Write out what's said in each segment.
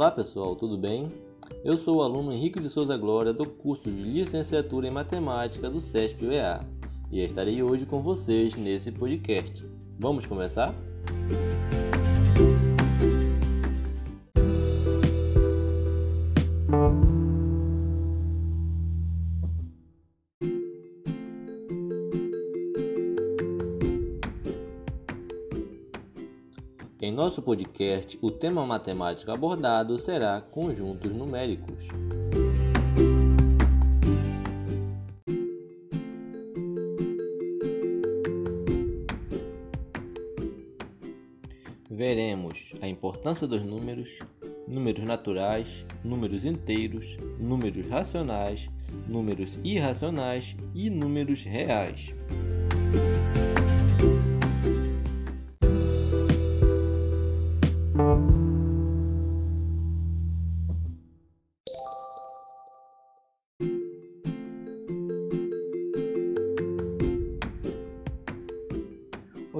Olá pessoal, tudo bem? Eu sou o aluno Henrique de Souza Glória do curso de Licenciatura em Matemática do CESP UEA e estarei hoje com vocês nesse podcast. Vamos começar? Em nosso podcast, o tema matemático abordado será conjuntos numéricos. Veremos a importância dos números, números naturais, números inteiros, números racionais, números irracionais e números reais.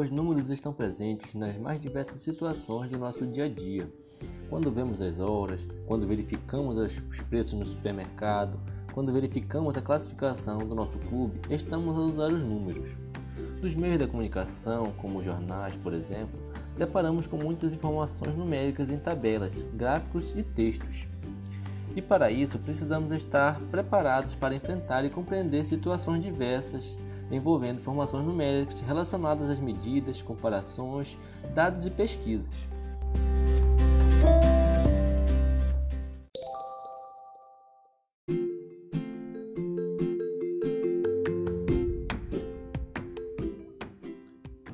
Os números estão presentes nas mais diversas situações do nosso dia a dia. Quando vemos as horas, quando verificamos os preços no supermercado, quando verificamos a classificação do nosso clube, estamos a usar os números. Nos meios da comunicação, como jornais, por exemplo, deparamos com muitas informações numéricas em tabelas, gráficos e textos. E para isso precisamos estar preparados para enfrentar e compreender situações diversas envolvendo informações numéricas relacionadas às medidas, comparações, dados e pesquisas.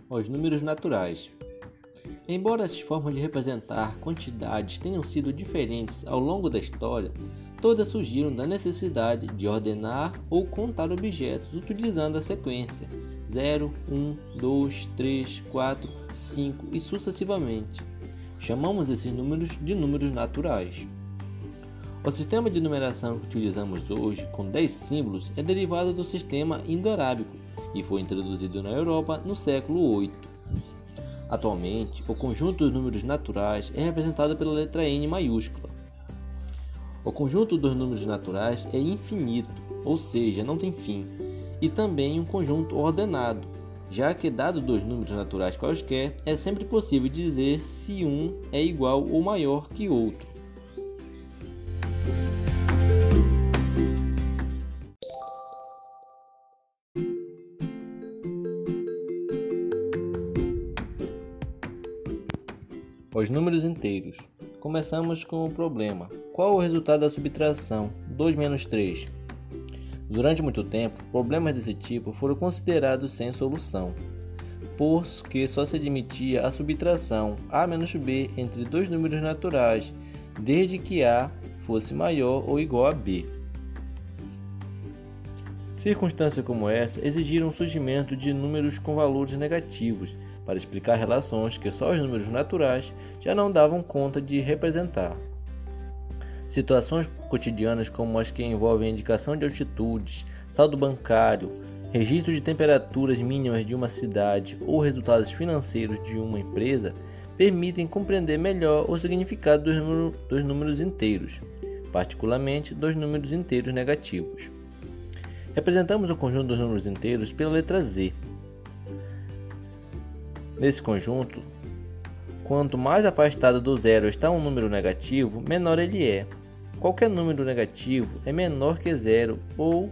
Os números naturais. Embora as formas de representar quantidades tenham sido diferentes ao longo da história, todas surgiram da necessidade de ordenar ou contar objetos utilizando a sequência 0, 1, 2, 3, 4, 5 e sucessivamente. Chamamos esses números de números naturais. O sistema de numeração que utilizamos hoje, com 10 símbolos, é derivado do sistema indo-arábico e foi introduzido na Europa no século VIII. Atualmente, o conjunto dos números naturais é representado pela letra N maiúscula. O conjunto dos números naturais é infinito, ou seja, não tem fim, e também um conjunto ordenado, já que dado dois números naturais quaisquer, é sempre possível dizer se um é igual ou maior que outro. Os números inteiros. Começamos com o problema. Qual o resultado da subtração? 2 menos 3. Durante muito tempo, problemas desse tipo foram considerados sem solução, porque só se admitia a subtração a menos b entre dois números naturais, desde que a fosse maior ou igual a b. Circunstâncias como essa exigiram o surgimento de números com valores negativos, para explicar relações que só os números naturais já não davam conta de representar. Situações cotidianas como as que envolvem indicação de altitudes, saldo bancário, registro de temperaturas mínimas de uma cidade ou resultados financeiros de uma empresa permitem compreender melhor o significado dos, dos números inteiros, particularmente dos números inteiros negativos. Representamos o conjunto dos números inteiros pela letra Z, Nesse conjunto, quanto mais afastado do zero está um número negativo, menor ele é. Qualquer número negativo é menor que zero ou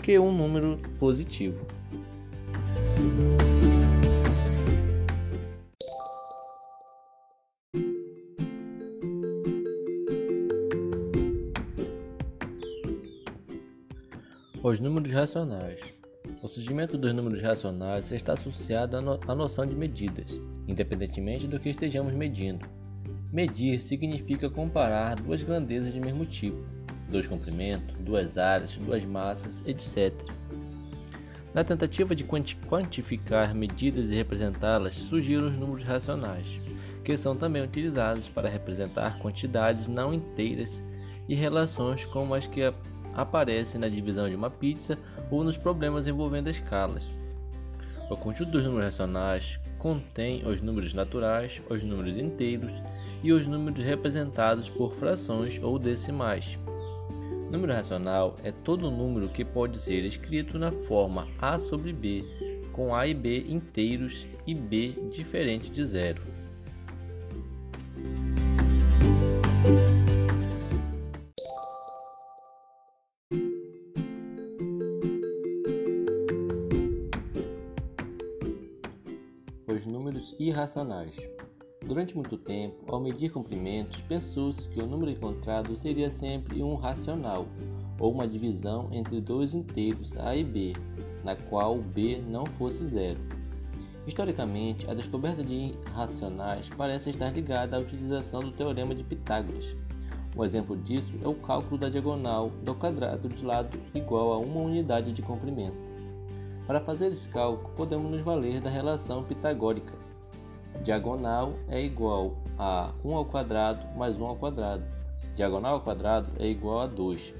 que um número positivo. Os números racionais. O surgimento dos números racionais está associado à noção de medidas, independentemente do que estejamos medindo. Medir significa comparar duas grandezas de mesmo tipo, dois comprimentos, duas áreas, duas massas, etc. Na tentativa de quantificar medidas e representá-las, surgiram os números racionais, que são também utilizados para representar quantidades não inteiras e relações como as que aparece na divisão de uma pizza ou nos problemas envolvendo escalas. O conjunto dos números racionais contém os números naturais, os números inteiros e os números representados por frações ou decimais. Número racional é todo número que pode ser escrito na forma a sobre b, com a e b inteiros e b diferente de zero. Os números irracionais. Durante muito tempo, ao medir comprimentos, pensou-se que o número encontrado seria sempre um racional, ou uma divisão entre dois inteiros a e b, na qual b não fosse zero. Historicamente, a descoberta de irracionais parece estar ligada à utilização do teorema de Pitágoras. Um exemplo disso é o cálculo da diagonal do quadrado de lado igual a uma unidade de comprimento. Para fazer esse cálculo, podemos nos valer da relação pitagórica, Diagonal é igual a 1 ao quadrado mais 1 ao quadrado. Diagonal ao quadrado é igual a 2.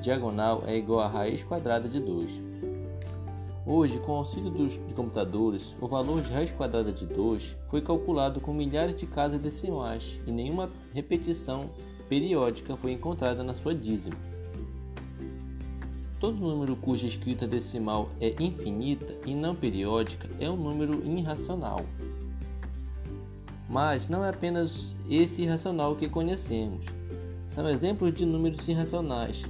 Diagonal é igual a raiz quadrada de 2. Hoje, com o auxílio dos computadores, o valor de raiz quadrada de 2 foi calculado com milhares de casas decimais e nenhuma repetição periódica foi encontrada na sua dízima. Todo número cuja escrita decimal é infinita e não periódica é um número irracional. Mas não é apenas esse irracional que conhecemos. São exemplos de números irracionais.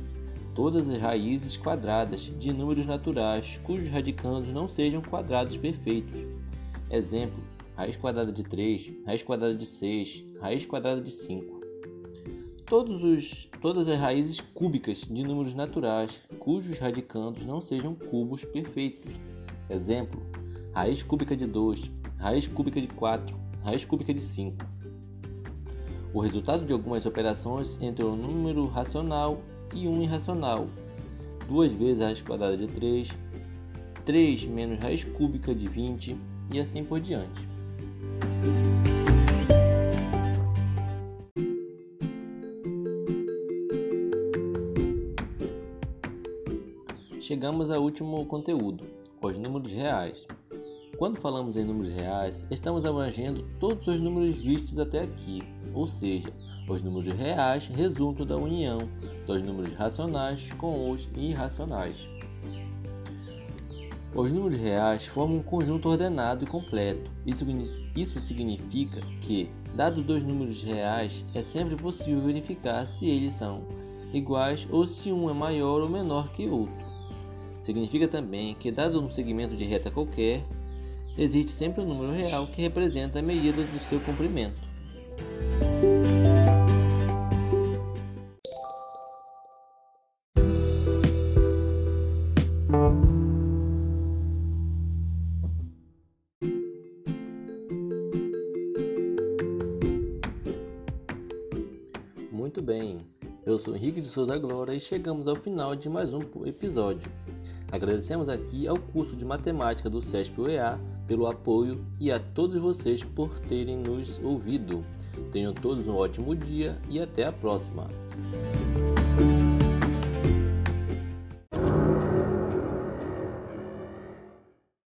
Todas as raízes quadradas de números naturais cujos radicandos não sejam quadrados perfeitos. Exemplo: raiz quadrada de 3, raiz quadrada de 6, raiz quadrada de 5. Os, todas as raízes cúbicas de números naturais cujos radicandos não sejam cubos perfeitos. Exemplo: raiz cúbica de 2, raiz cúbica de 4, raiz cúbica de 5. O resultado de algumas operações entre um número racional e um irracional. 2 vezes a raiz quadrada de 3, 3 menos raiz cúbica de 20 e assim por diante. Chegamos ao último conteúdo, os números reais. Quando falamos em números reais, estamos abrangendo todos os números vistos até aqui, ou seja, os números reais resultam da união dos números racionais com os irracionais. Os números reais formam um conjunto ordenado e completo. Isso, significa que, dados dois números reais, é sempre possível verificar se eles são iguais ou se um é maior ou menor que outro. Significa também que, dado um segmento de reta qualquer, existe sempre um número real que representa a medida do seu comprimento. Muito bem, eu sou Henrique de Souza Glória e chegamos ao final de mais um episódio. Agradecemos aqui ao curso de matemática do SESP UEA pelo apoio e a todos vocês por terem nos ouvido. Tenham todos um ótimo dia e até a próxima!